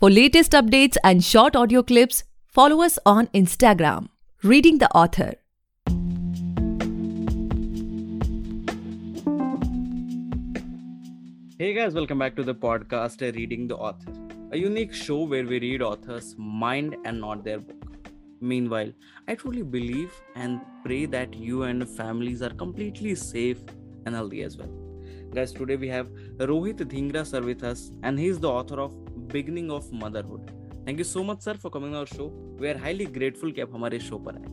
For latest updates and short audio clips, follow us on Instagram, Reading the Author. Hey guys, welcome back to the podcast Reading the Author, a unique show where we read authors' mind and not their book. Meanwhile, I truly believe and pray that you and families are completely safe and healthy as well. Guys, today we have Rohit Dhingra sir with us, and he is the author of Beginning of motherhood thank you so much sir for coming our our show. We are highly grateful कि आप हमारे शो पर आए.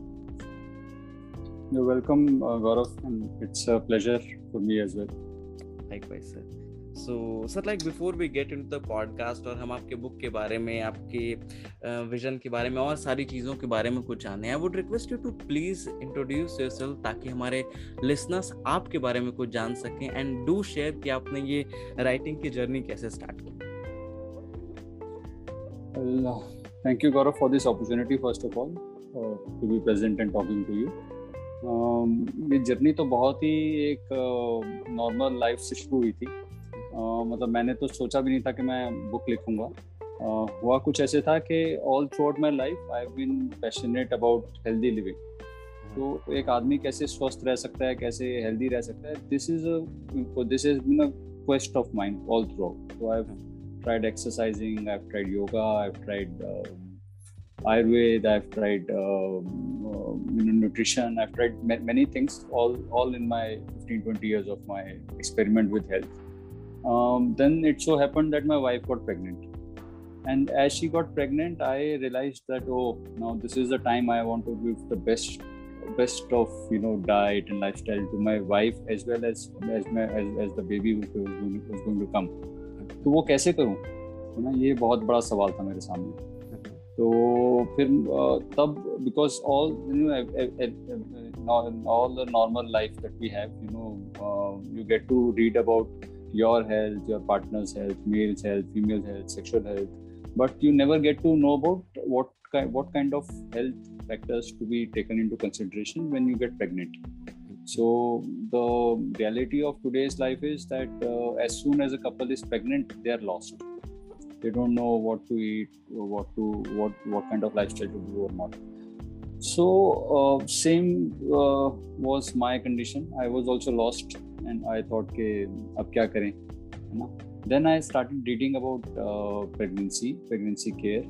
You're welcome, uh, Gaurav, and it's a pleasure for me as well. Likewise, sir. So sir like before we get in the podcast और हम आपके book के बारे में आपके विजन uh, के बारे में और सारी चीज़ों के बारे में कुछ जाने I would request you to please introduce yourself ताकि हमारे लिसनर्स आपके बारे में कुछ जान सकें एंड डू शेयर कि आपने ये राइटिंग की जर्नी कैसे स्टार्ट की thank you Gaurav for this opportunity first of all to be present and talking to you ये जर्नी तो बहुत ही एक नॉर्मल uh, लाइफ से शुरू हुई थी। मतलब मैंने तो सोचा भी नहीं था कि मैं बुक लिखूँगा। हुआ कुछ ऐसे था कि all throughout my life I have been passionate about healthy living तो एक आदमी कैसे स्वस्थ रह सकता है कैसे हेल्दी रह सकता है this is this is been a quest of mind all throughout तो I tried exercising i've tried yoga i've tried uh, ayurveda i've tried uh, uh, nutrition i've tried ma- many things all all in my 15 20 years of my experiment with health um, then it so happened that my wife got pregnant. And as she got pregnant, I realized that oh, now this is the time I want to give the best best of you know diet and lifestyle to my wife as well as as my as, as the baby who was going to come. तो वो कैसे करूँ? है ना ये बहुत बड़ा सवाल था मेरे सामने। तो फिर तब because all you all normal life that we have you know you get to read about your health your partners health males health female health sexual health but you never get to know about what what kind of health factors to be taken into consideration when you get pregnant So the reality of today's life is that uh, as soon as a couple is pregnant, they are lost. They don't know what to eat, what to what what kind of lifestyle to do or not. So uh, same uh, was my condition. I was also lost, and I thought, "Okay, ab kya kare?" Then I started reading about uh, pregnancy, pregnancy care,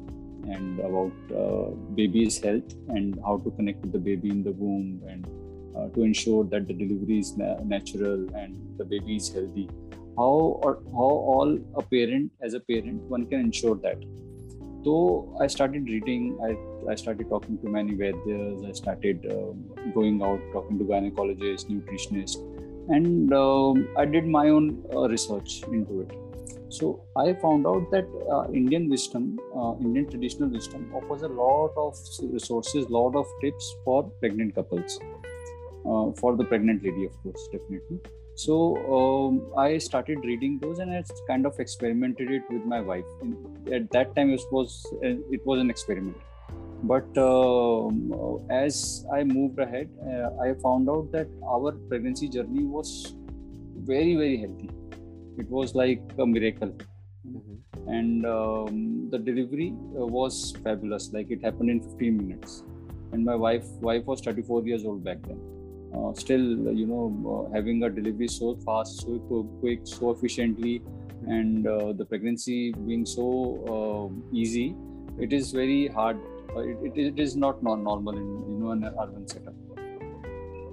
and about uh, baby's health and how to connect with the baby in the womb and uh, to ensure that the delivery is na- natural and the baby is healthy. How or how all a parent as a parent one can ensure that? So i started reading i i started talking to many vaidyas i started uh, going out talking to gynecologists nutritionists and uh, I did my own uh, research into it. So I found out that uh, Indian wisdom, uh, Indian traditional wisdom, offers a lot of resources, lot of tips for pregnant couples, uh, for the pregnant lady, of course, definitely. So um, I started reading those, and I kind of experimented it with my wife. At that time, it was it was an experiment but uh, as i moved ahead uh, i found out that our pregnancy journey was very very healthy it was like a miracle mm-hmm. and um, the delivery uh, was fabulous like it happened in 15 minutes and my wife wife was 34 years old back then uh, still you know uh, having a delivery so fast so quick so efficiently and uh, the pregnancy being so easy it is very hard it, it, it is not normal in you know an urban setup.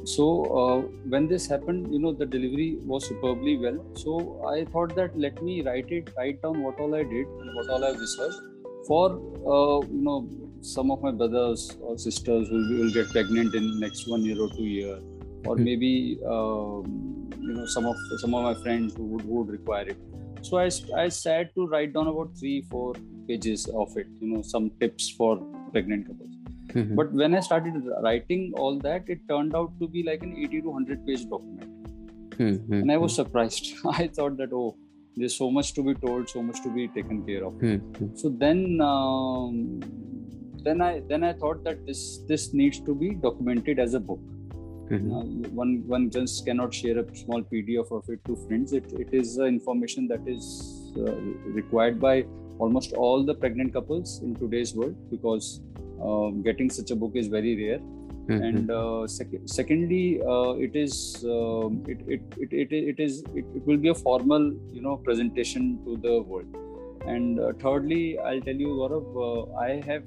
So uh, when this happened you know the delivery was superbly well. So i thought that let me write it write down what all i did and what all i researched for uh, you know some of my brothers or sisters who will get pregnant in next one year or two year or mm-hmm. maybe um, you know some of some of my friends who would, would require it so I, I sat to write down about three four pages of it you know some tips for pregnant couples. Mm-hmm. But when I started writing all that, it turned out to be like an 80 to 100 page document. Mm-hmm. And I was surprised. I thought that, oh, there's so much to be told, so much to be taken care of. Mm-hmm. So then, um, then I then I thought that this this needs to be documented as a book. Mm-hmm. Uh, one one just cannot share a small PDF of it to friends. It, it is uh, information that is uh, required by almost all the pregnant couples in today's world because um, getting such a book is very rare Mm-hmm. and uh, sec- secondly uh, it is um, it, it, it, it, it is it, it will be a formal you know presentation to the world and uh, thirdly i'll tell you Gaurav, uh, i have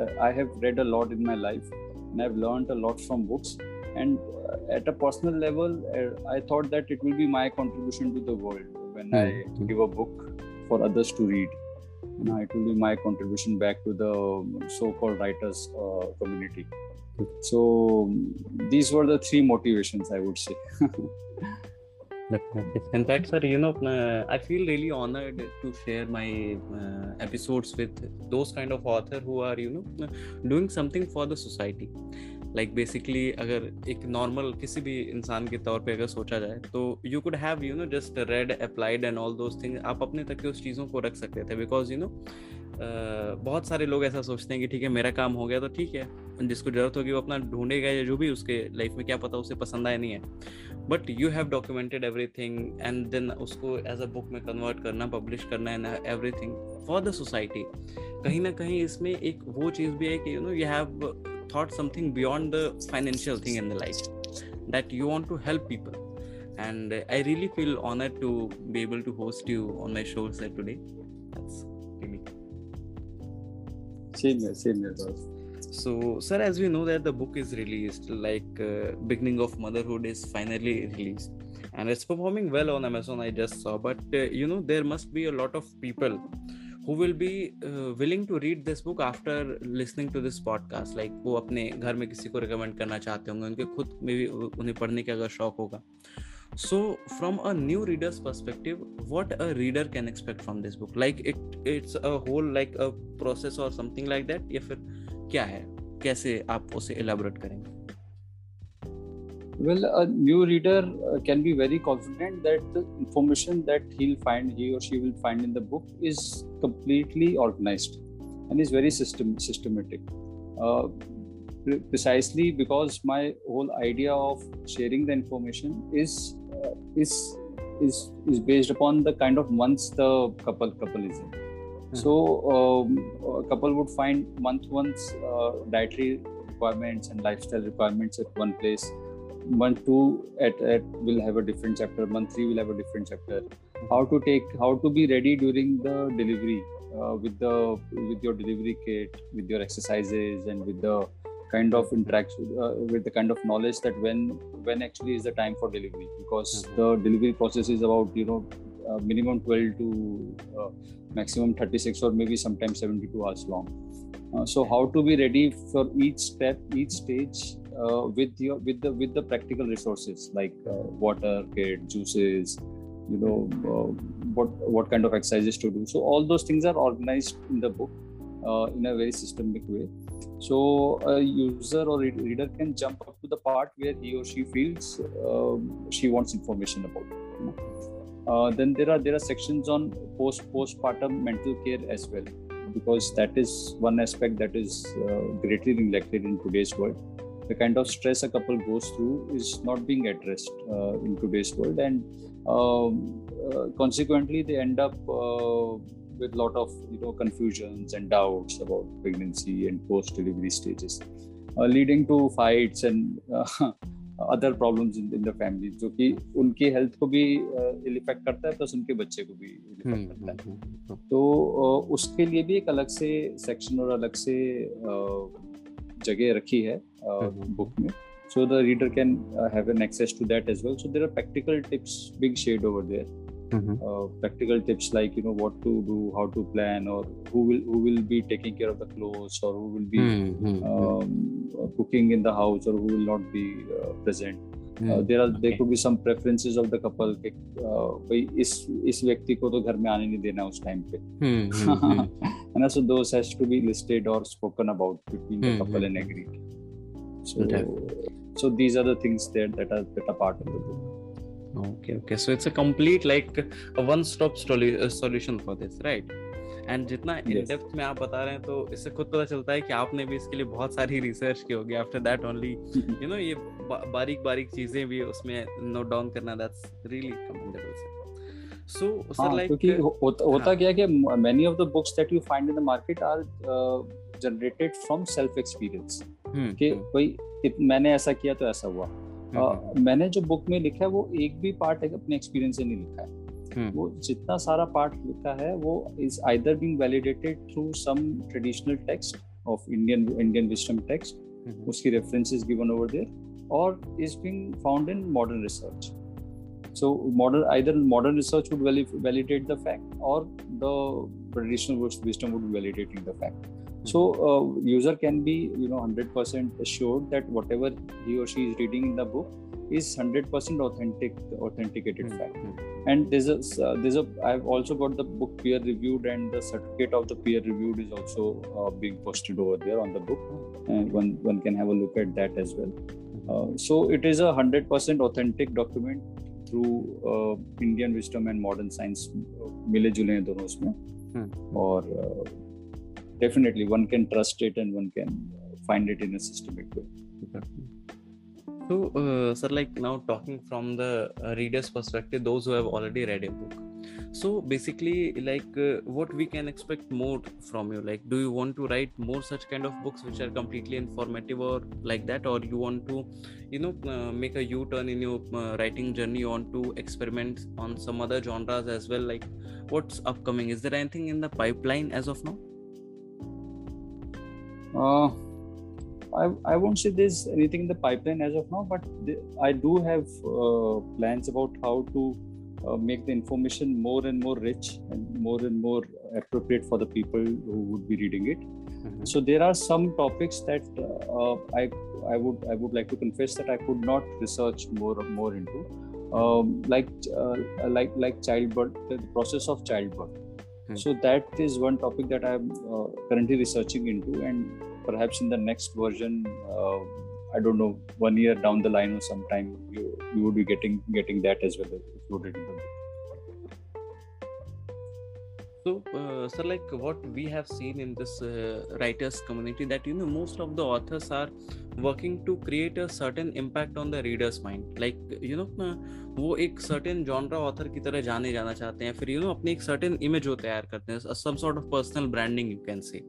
uh, i have read a lot in my life and i've learned a lot from books. And uh, at a personal level uh, i thought that it will be my contribution to the world when i Mhm. give a book for others to read. Now it will be my contribution back to the so-called writers uh, community. So these were the three motivations i would say In fact, sir, you know, uh, I feel really honored to share my uh, episodes with those kind of author who are, you know, doing something for the society. Like basically अगर एक normal किसी भी इंसान के तौर पे अगर सोचा जाए तो you could have you know just read applied and all those thing आप अपने तक के उस चीज़ों को रख सकते थे बिकॉज़ यू नो बहुत सारे लोग ऐसा सोचते हैं कि ठीक है, मेरा काम हो गया तो ठीक है। जिसको ज़रूरत होगी वो अपना ढूंढेगा या जो भी उसके लाइफ में क्या पता उसे पसंद आया नहीं है। But you have documented everything and then उसको एज अ बुक में कन्वर्ट करना पब्लिश करना and everything for the society कहीं ना कहीं इसमें एक वो चीज़ भी है कि you know you have thought something beyond the financial thing in the life that you want to help people. And i really feel honored to be able to host you on my show sir today. That's really here same so sir as we know that the book is released like uh, beginning of motherhood is finally released. And it's performing well on amazon i just saw. But uh, you know there must be a lot of people who will be willing to read this book after listening to this podcast like वो अपने घर में किसी को recommend करना चाहते होंगे, उनके खुद में भी उन्हें पढ़ने का अगर शौक होगा। So from a new readers perspective what a reader can expect from this book like it it's a whole like a process और समथिंग लाइक दैट या फिर क्या है? कैसे आप उसे एलाबोरेट करेंगे? Well a new reader uh, can be very confident that the information that he'll find he or she will find in the book is completely organized and is very system systematic. Uh, precisely because my whole idea of sharing the information is uh, is is is based upon the kind of months the couple couple is in. So um, a couple would find month one's uh, dietary requirements and lifestyle requirements at one place month two at, at will have a different chapter month three will have a different chapter. How to take how to be ready during the delivery uh, with the with your delivery kit with your exercises and with the kind of interaction uh, with the kind of knowledge that when when actually is the time for delivery. Because Mhm. the delivery process is about you know uh, minimum 12 to uh, maximum 36 or maybe sometimes 72 hours long. Uh, so how to be ready for each step each stage uh, with your with the with the practical resources like uh, water kit juices you know uh, what what kind of exercises to do. So all those things are organized in the book uh, in a very systemic way. So a user or read- reader can jump up to the part where he or she feels um, she wants information about you know. uh, then there are there are sections on post postpartum mental care as well because that is one aspect that is uh, greatly neglected in today's world the kind of stress a couple goes through is not being addressed uh, in today's world and um, uh, consequently they end up uh, with a lot of you know confusions and doubts about pregnancy and post delivery stages uh, leading to fights and uh, other problems in, in the family जो कि उनकी health को भी effect करता है plus उनके बच्चे को भी इफ़ेक्ट करता है तो uh, उसके लिए भी एक अलग से सेक्शन और अलग से uh, जगह रखी है बुक में। So the reader can have an access to that as well so there are practical tips big shed over there practical tips like you know what to do how to plan और who will be taking care of the clothes और who will be cooking in the house और who will not be present there are देखो कि some preferences of the couple के भाई इस इस व्यक्ति को तो घर में आने नहीं देना उस टाइम पे है ना so those has to be listed और spoken about between the couple and agreed so so these are the things that that are that are part of the book okay okay so it's a complete like a one stop solu- solution for this right and जितना इन Yes. Depth में आप बता रहे हैं तो इससे खुद पता चलता है कि आपने भी इसके लिए बहुत सारी रिसर्च की होगी। After that only you know ये बा, बारीक बारीक चीज़ें भी उसमें नोट डाउन करना that's really commendable so sir हाँ, like क्योंकि uh, होता होता हाँ. क्या है कि many of the books that you find in the market are uh, generated from self experience हम्म, कि हम्म, भाई मैंने ऐसा किया तो ऐसा हुआ। uh, मैंने जो बुक में लिखा है वो एक भी पार्ट अपने एक्सपीरियंस से नहीं लिखा है। हम्म। वो जितना सारा पार्ट लिखा है वो is either being validated through some traditional text of Indian Indian wisdom text उसकी रेफरेंसेस गिवन ओवर देयर और is being found in modern research so modern either modern research would validate the fact और the traditional wisdom would validating the fact so user can be you know 100% percent sure that whatever he और she is reading in the book is 100% percent authentic authenticated fact and there's a uh, there's a i've also got the book peer reviewed and the certificate of the peer reviewed is also uh, being posted over there on the book and one one can have a look at that as well uh, so it is a 100% authentic document through uh, indian wisdom and modern science uh, मिले जुले हैं दोनों उसमें हम्म, और uh, definitely one can trust it and one can uh, find it in a so, uh, sir, like now talking from the uh, reader's perspective, those who have already read a book. So, basically, like, uh, what we can expect more from you? Like, do you want to write more such kind of books which are completely informative or like that, or you want to, you know, uh, make a U-turn in your uh, writing journey? You want to experiment on some other genres as well? Like, what's upcoming? Is there anything in the pipeline as of now? Uh, I, I won't say there's anything in the pipeline as of now, but the, I do have uh, plans about how to uh, make the information more and more rich and more and more appropriate for the people who would be reading it. Mhm. So there are some topics that uh, I I would I would like to confess that I could not research more more into, um, like uh, like like childbirth, the process of childbirth. Hmm. So that is one topic that I'm uh, currently researching into, and perhaps in the next version, uh, I don't know, one year down the line or sometime, you you would be getting getting that as well included in the book. So, uh, sir, like what we have seen in this uh, writers community, that you know, most of the authors are working to create a certain impact on the reader's mind. Like, you know, uh, वो एक certain genre author की तरह जाने जाना चाहते हैं फिर you know अपनी एक certain image वो तैयार करते हैं some sort of personal branding you can say.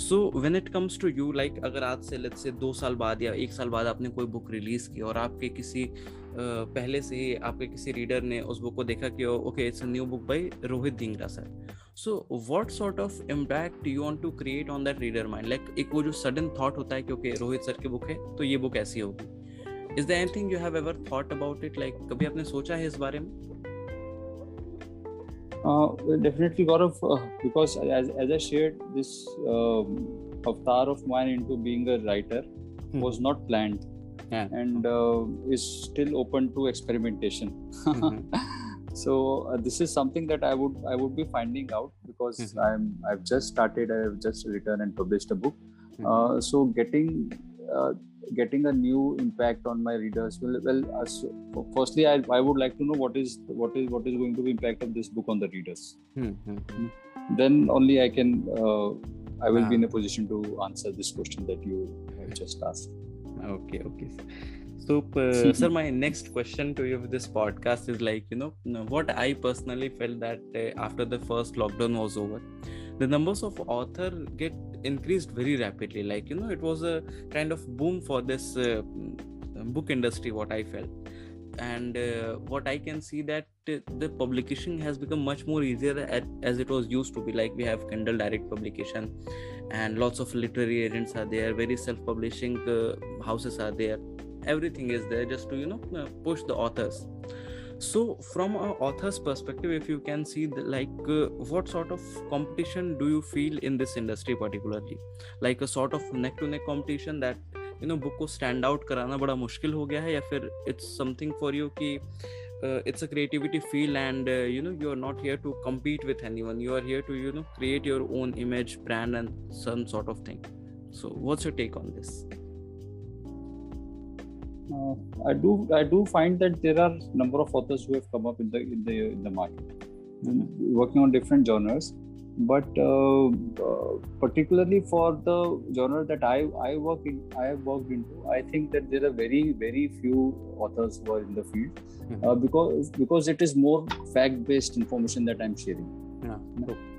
So when it comes to you like अगर आज से लेट्स से दो साल बाद या एक साल बाद आपने कोई बुक रिलीज़ की और आपके किसी पहले से ही आपके किसी रीडर ने उस बुक को देखा कि okay it's new book by Rohit Dhingra sir so what sort of impact you want to create on that reader mind like एक वो जो सडन थॉट होता है कि ओके रोहित सर की बुक है तो ये बुक ऐसी होगी. Is the anything you have ever thought about it like कभी आपने सोचा है इस बारे में? Definitely, Gaurav, uh, because as, as I shared, this um, avatar of mine into being a writer Hmm. was not planned Yeah. and uh, is still open to experimentation. so uh, this is something that I would I would be finding out because Mhm. I'm I've just started. I've just written and published a book. Mhm. Uh, so getting uh, getting a new impact on my readers. Well, well. Uh, so firstly, I, I would like to know what is what is what is going to be impact of this book on the readers. Hmm, hmm. Then only I can uh, I will be in Ah. a position to answer this question that you have just asked. okay okay so uh, sir my next question to you with this podcast is like you know what i personally felt that uh, after the first lockdown was over the numbers of author get increased very rapidly. Like you know it was a kind of boom for this uh, mm, book industry what i felt. And uh, what i can see that uh, the publication has become much more easier at, as it was used to be. Like we have kindle direct publication and lots of literary agents are there very self-publishing uh, houses are there. Everything is there just to you know uh, push the authors so from an author's perspective if you can see the, like uh, what sort of competition do you feel in this industry particularly like a sort of neck to neck competition that you know book को stand out कराना बड़ा मुश्किल हो गया है या फिर it's something for you कि uh, it's a creativity field and uh, you know you are not here to compete with anyone you are here to you know create your own image brand and some sort of thing so what's your take on this Uh, I do I do find that there are number of authors who have come up in the in the in the market, working on different genres. but uh, uh, particularly for the genre that I I work in I have worked into I think that there are very very few authors who are in the field mm-hmm. uh, because because it is more fact based information that I'm sharing yeah.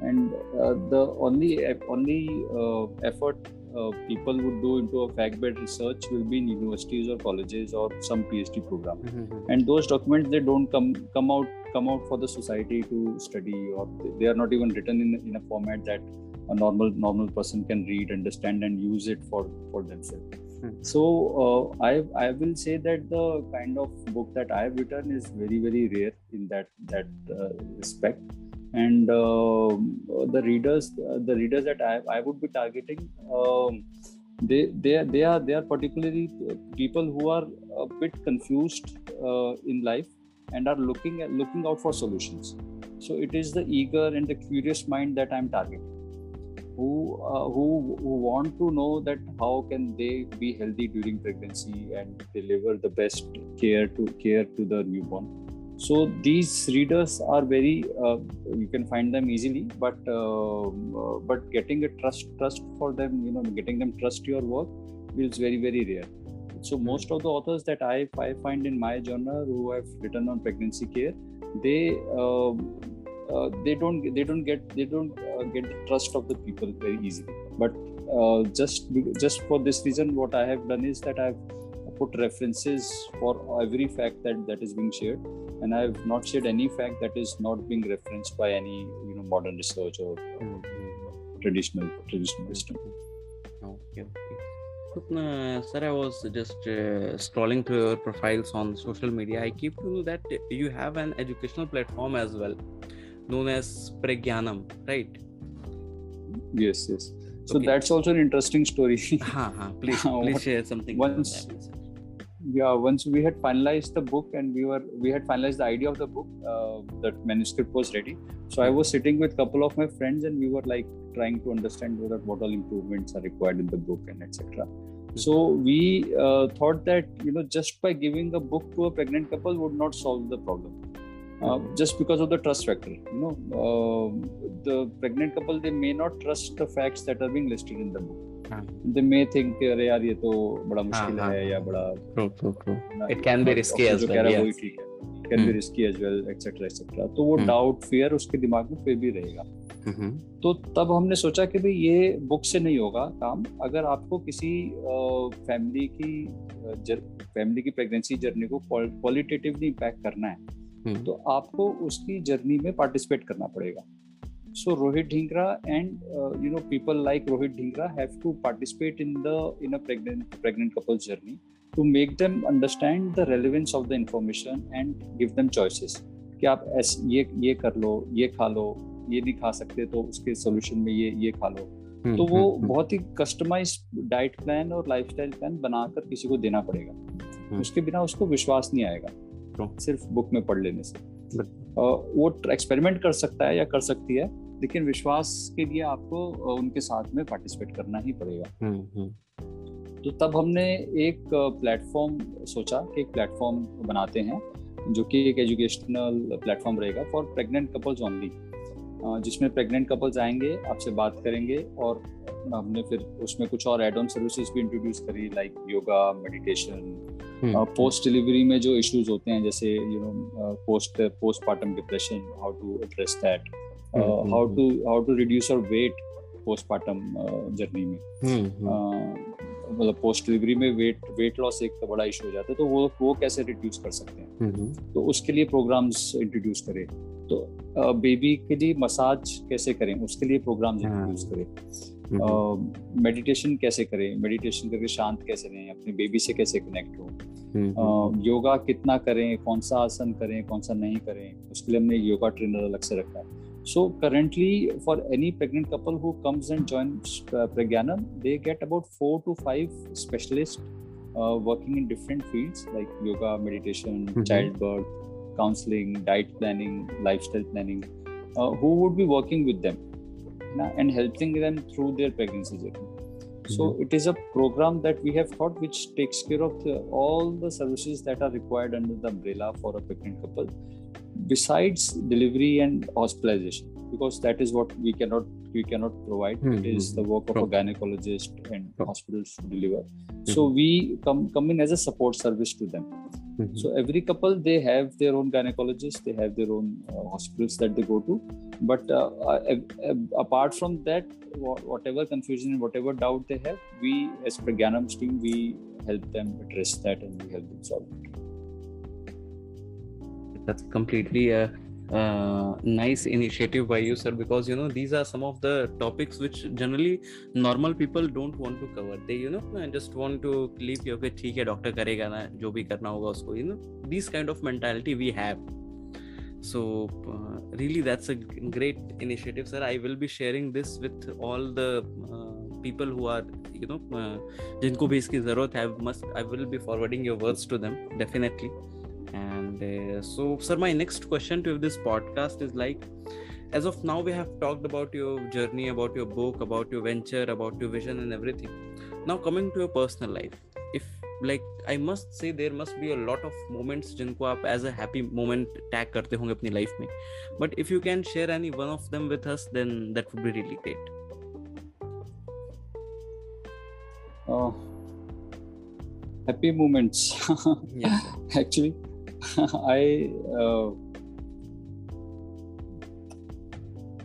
and uh, the only only uh, effort uh, people would do into a fact-based research will be in universities or colleges or some PhD program, mm-hmm. and those documents they don't come come out come out for the society to study, or they are not even written in, in a format that a normal normal person can read, understand, and use it for for themselves. Mm-hmm. So uh, I I will say that the kind of book that I have written is very very rare in that that uh, respect and uh, the readers the readers that I, I would be targeting um, they they they are they are particularly people who are a bit confused uh, in life and are looking at looking out for solutions. So it is the eager and the curious mind that i'm targeting who uh, who who want to know that how can they be healthy during pregnancy and deliver the best care to care to the newborn so these readers are very uh, you can find them easily but uh, uh, but getting a trust trust for them you know getting them trust your work is very very rare. So most of the authors that I, I find in my genre who have written on pregnancy care they uh, uh, they don't they don't get they don't uh, get the trust of the people very easily. But just just for this reason what i have done is that i've put references for every fact that that is being shared and I have not shared any fact that is not being referenced by any you know modern research or traditional traditional wisdom. Okay. Uh, sir, I was just uh, scrolling through your profiles on social media. I keep to know that you have an educational platform as well, known as Pragyanam, right? Yes, yes. So okay. that's also an interesting story. ha, ha. Please, please share something. Once, yeah once we had finalized the book and we were we had finalized the idea of the book uh, the manuscript was ready. So i was sitting with a couple of my friends and we were like trying to understand whether what all improvements are required in the book and etc so we uh, thought that you know just by giving a book to a pregnant couple would not solve the problem. Uh, just because of the trust factor you know uh, the pregnant couple they may not trust the facts that are being listed in the book they may think अरे यार ये तो बड़ा मुश्किल है या बड़ा true true true. it can be risky as well yes. ठीक है। Can be risky as well etc etc तो वो डाउट फियर उसके दिमाग में फिर भी रहेगा। तो तब हमने सोचा कि भाई ये बुक से नहीं होगा काम। अगर आपको किसी फैमिली की फैमिली की प्रेगनेंसी जर्नी को क्वालिटेटिवली इम्पैक्ट करना है तो आपको उसकी जर्नी में पार्टिसिपेट करना पड़ेगा। So rohit dhingra and uh, you know people like rohit dhingra have to participate in the in a pregnant pregnant couple's journey to make them understand the relevance of the information and give them choices कि आप ऐसे ये ये कर लो ये खा लो ये नहीं खा सकते तो उसके सोल्यूशन में ये ये खा लो तो वो बहुत ही कस्टमाइज डाइट प्लान और लाइफस्टाइल प्लान बनाकर किसी को देना पड़ेगा उसके बिना उसको विश्वास नहीं आएगा सिर्फ़ बुक में पढ़ लेने से वो एक्सपेरिमेंट कर सकता है या कर सकती है लेकिन विश्वास के लिए आपको उनके साथ में पार्टिसिपेट करना ही पड़ेगा। हम्म, हम्म। तो तब हमने एक प्लेटफॉर्म सोचा कि एक प्लेटफॉर्म बनाते हैं जो कि एक एजुकेशनल प्लेटफॉर्म रहेगा फॉर प्रेग्नेंट कपल्स ओनली जिसमें प्रेग्नेंट कपल्स आएँगे आपसे बात करेंगे और हमने फिर उसमें कुछ और एड ऑन सर्विसेज़ भी इंट्रोड्यूस करी like yoga meditation post delivery में जो इश्यूज़ होते हैं जैसे you know post postpartum depression how to address that how to how to reduce your weight postmortem journey में. मतलब पोस्ट डिलीवरी में वेट वेट लॉस एक बड़ा इशू हो जाता है तो वो वो कैसे रिड्यूस कर सकते हैं? तो उसके लिए प्रोग्राम्स इंट्रोड्यूस करें. तो बेबी के लिए मसाज कैसे करें? उसके लिए प्रोग्राम्स इंट्रोड्यूस करें. मेडिटेशन कैसे करें? मेडिटेशन करके शांत कैसे रहें? अपने बेबी से कैसे कनेक्ट हो? योगा कितना करें? कौन सा आसन करें? कौन सा नहीं करें? उसके लिए हमने योगा ट्रेनर अलग से रखा है. So currently, for any pregnant couple who comes and joins uh, they get about four to five specialists uh, working in different fields like yoga, meditation, mm-hmm. childbirth, counseling, diet planning, lifestyle planning, uh, who would be working with them and helping them through their pregnancy journey. Mm-hmm. So it is a program that we have thought which takes care of the, all the services that are required under the umbrella for a pregnant couple besides delivery and hospitalization because that is what we cannot we cannot provide. Hmm, it is hmm, the work of a gynecologist and hospitals to deliver. So we come come in as a support service to them. Mhm. so every couple they have their own gynecologist they have their own uh, hospitals that they go to. But uh, uh, apart from that whatever confusion and whatever doubt they have we as Pragyanam's team we help them address that and we help them solve it that's completely a uh, nice initiative by you sir because you know these are some of the topics which generally normal people don't want to cover they you know uh, just want to leave you okay ठीक है doctor करेगा ना जो भी करना होगा उसको you know this kind of mentality we have so uh, really that's a g- great initiative sir i will be sharing this with all the uh, people who are you know uh, जिनको भी इसकी जरूरत है must i will be forwarding your words to them definitely and uh, so sir my next question to this podcast is like as of now we have talked about your journey about your book about your venture about your vision and everything now coming to your personal life if like i must say there must be a lot of moments जिनको आप as a happy moment tag करते होंगे अपनी life में but if you can share any one of them with us then that would be really great uh, happy moments yes sir. actually i uh,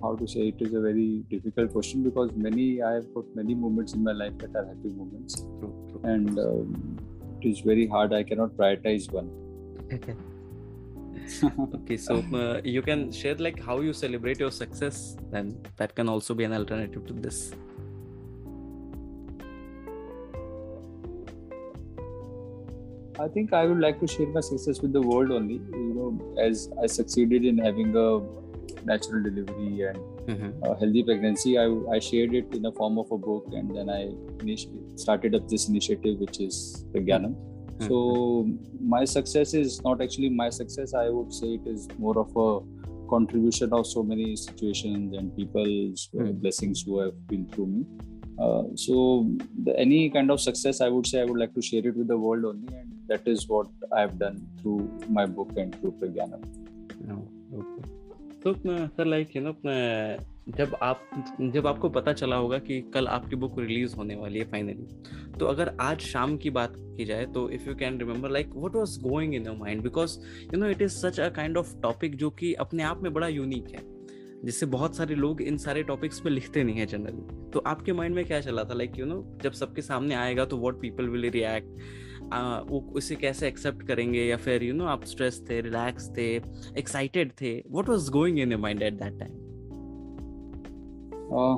how to say it is a very difficult question because many i have got many moments in my life that are happy moments. True, true. and um, it is very hard. I cannot prioritize one. Okay so uh, you can share like how you celebrate your success then that can also be an alternative to this i think i would like to share my success with the world only you know as i succeeded in having a natural delivery and Mhm. a healthy pregnancy I, I shared it in the form of a book and then i started up this initiative which is the Gyanam. so my success is not actually my success i would say it is more of a contribution of so many situations and people's uh, Hmm. blessings who have been through me uh, so the, any kind of success i would say i would like to share it with the world only and that is what i have done through my book and through Pragyanam. No, okay. तो sir like you know जब आप जब आपको पता चला होगा कि कल आपकी बुक रिलीज़ होने वाली है फाइनली तो अगर आज शाम की बात की जाए तो if you can remember like what was going in your mind because you know it is such a kind of topic जो कि अपने आप में बड़ा यूनिक है जिससे बहुत सारे लोग इन सारे टॉपिक्स पे लिखते नहीं है जनरली तो आपके माइंड में क्या चला था लाइक यू नो जब सबके सामने आएगा तो व्हाट पीपल विल रिएक्ट वो उसे कैसे एक्सेप्ट करेंगे या फिर यू नो आप स्ट्रेस थे रिलैक्स थे एक्साइटेड थे what was going in your mind at that time Uh,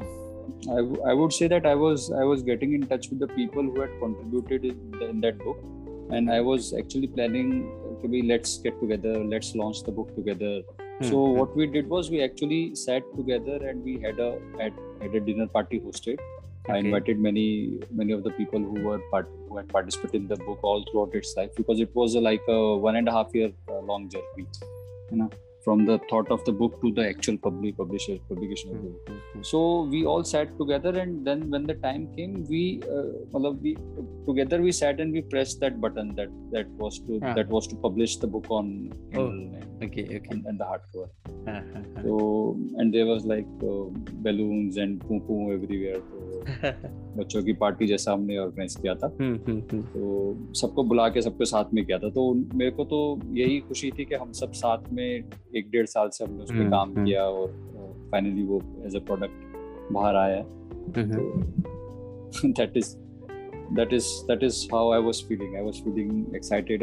I, w- I would say that I was I was getting in touch with the people who had contributed in, the, in that book, and I was actually planning to be let's get together, let's launch the book together. So what we did was we actually sat together and we had a had, had a dinner party hosted. Okay. I invited many many of the people who were part who had participated in the book all throughout its life because it was a, like a one and a half year uh, long journey, you know, from the thought of the book to the actual public publisher publication of the book. Mm-hmm. So we all sat together, and then when the time came, we, uh, we together we sat and we pressed that button that that was to uh-huh. that was to publish the book on oh, and, okay okay and, and the hardcover. Uh-huh. So and there was like uh, balloons and poo poo everywhere. बच्चों की party जैसा हमने organise किया था। हम्म, हम्म, हम्म। तो सबको बुला के सबको साथ में किया था। तो मेरे को तो यही खुशी थी कि हम सब साथ में एक डेढ़ साल से हमने उसमें काम किया और फाइनली वो एज ए प्रोडक्ट बाहर आया। That is that is that is how I was feeling I was feeling excited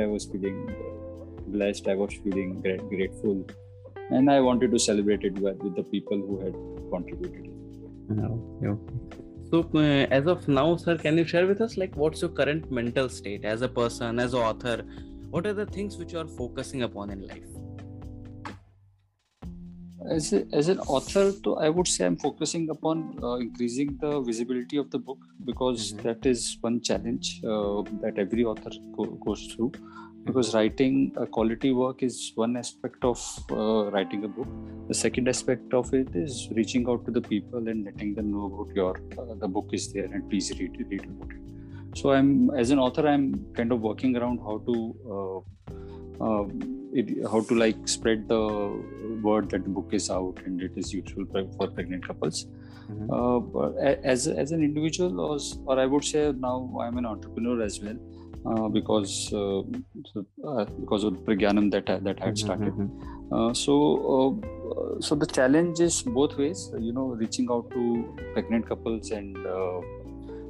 So, uh, as of now, sir, can you share with us like what's your current mental state as a person, as an author? What are the things which you are focusing upon in life? as, a, as an author though i would say i'm focusing upon uh, increasing the visibility of the book because Mhm. that is one challenge uh, that every author go- goes through because writing a quality work is one aspect of uh, writing a book the second aspect of it is reaching out to the people and letting them know about your uh, the book is there and please read read about it so i'm as an author i'm kind of working around how to uh, uh, it, how to like spread the word that the book is out and it is useful for, for pregnant couples. Mhm. Uh, but as as an individual, or, or I would say now I'm an entrepreneur as well, uh, because uh, uh, because of the Pragyanam that that I had started. Mhm. Uh, so uh, so the challenge is both ways. You know, reaching out to pregnant couples and uh,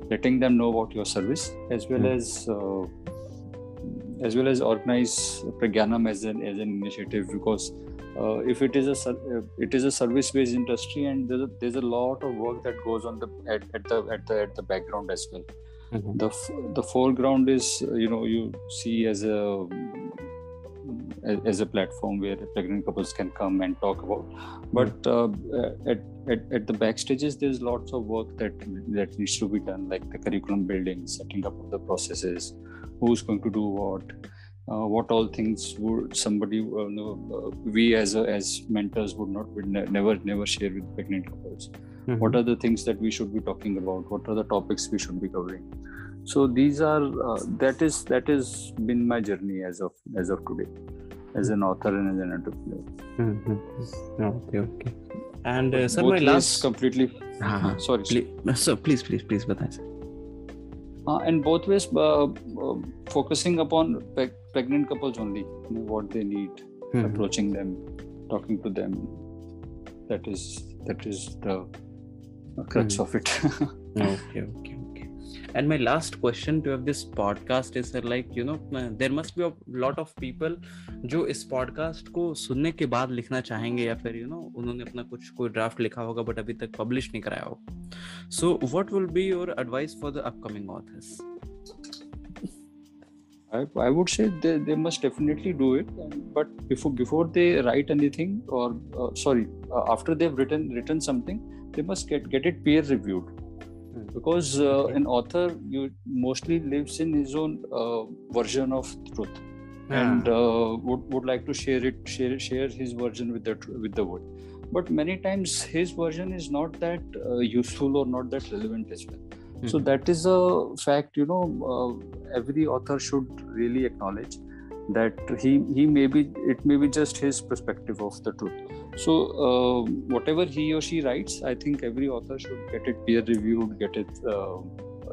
letting them know about your service, as well Mm. as uh, as well as organize Pragyanam as an as an initiative because. Uh, if it is a uh, it is a service based industry and there's a, there's a lot of work that goes on the at, at the at the at the background as well Mhm. the f- the foreground is uh, you know you see as a as- a platform where pregnant couples can come and talk about. But uh, at, at at the backstages there's lots of work that that needs to be done like the curriculum building setting up of the processes who's going to do what uh, what all things would somebody uh, know, uh, we as a, as mentors would not would ne- never never share with pregnant couples mm-hmm. what are the things that we should be talking about? What are the topics we should be covering? So these are uh, that is that has been my journey as of as of today as an author and as an entrepreneur. Mm-hmm. okay okay. And uh, sir my last completely. Uh-huh. sorry uh, please, please please please uh, and both ways uh, uh, focusing upon pe- pregnant couples only you know, what they need mm-hmm. approaching them talking to them. That is that is the crux Hmm. of it okay okay okay and my last question to have this podcast is sir like you know uh, there must be a lot of people जो इस podcast को सुनने के बाद लिखना चाहेंगे या फिर यू नो उन्होंने अपना कुछ कोई ड्राफ्ट लिखा होगा बट अभी तक पब्लिश नहीं कराया होगा so what will be your advice for the upcoming authors I, I would say they, they must definitely do it but before before they write anything or uh, sorry uh, after they've written written something they must get get it peer reviewed. Because uh, Okay. an author you mostly lives in his own uh, version of truth. And uh, would, would like to share it share share his version with the with the world. But many times his version is not that uh, useful or not that relevant as well. So that is a fact you know uh, every author should really acknowledge that he he may be it may be just his perspective of the truth. So uh, whatever he or she writes i think every author should get it peer reviewed get it uh,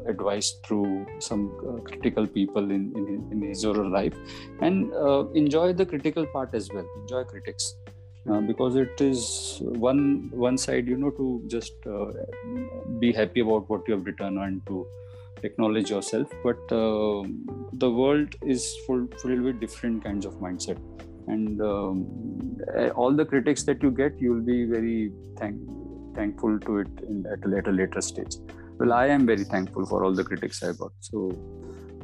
advised through some uh, critical people in, in in his or her life and uh, enjoy the critical part as well. Enjoy critics. Uh, because it is one one side you know to just uh, be happy about what you have written and to acknowledge yourself but uh, the world is full filled with different kinds of mindset. And um, eh, all the critics that you get you'll be very thank, thankful to it in, at, a, at a later stage. Well i am very thankful for all the critics i got. So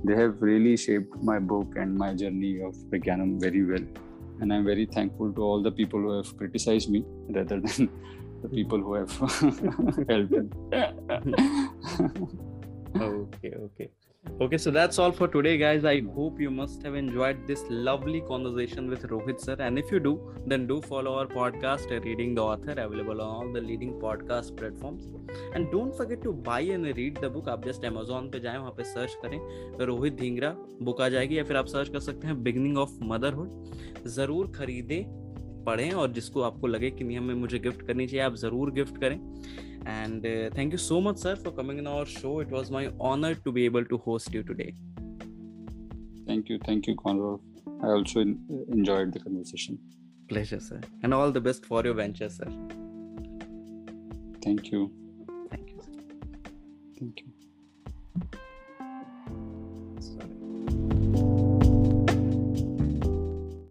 they have really shaped my book and my journey of Pragyanam very well. And i'm very thankful to all the people who have criticized me rather than the people who have helped okay okay okay so that's all for today guys i hope you must have enjoyed this lovely conversation with rohit sir and if you do then do follow our podcast uh, reading the author available on all the leading podcast platforms and don't forget to buy and read the book आप just amazon पे जाएँ वहाँ पे search करें Rohit Dhingra book आ जाएगी या फिर आप सर्च कर सकते हैं बिगनिंग ऑफ़ मदरहुड ज़रूर खरीदें पढ़ें और जिसको आपको लगे कि नहीं हमें मुझे गिफ्ट करनी चाहिए आप ज़रूर गिफ्ट करें and uh, thank you so much sir for coming in our show. It was my honor to be able to host you today. Thank you. Thank you Conrad. i also en- enjoyed the conversation. Pleasure sir. And all the best for your venture sir. Thank you. Thank you sir. thank you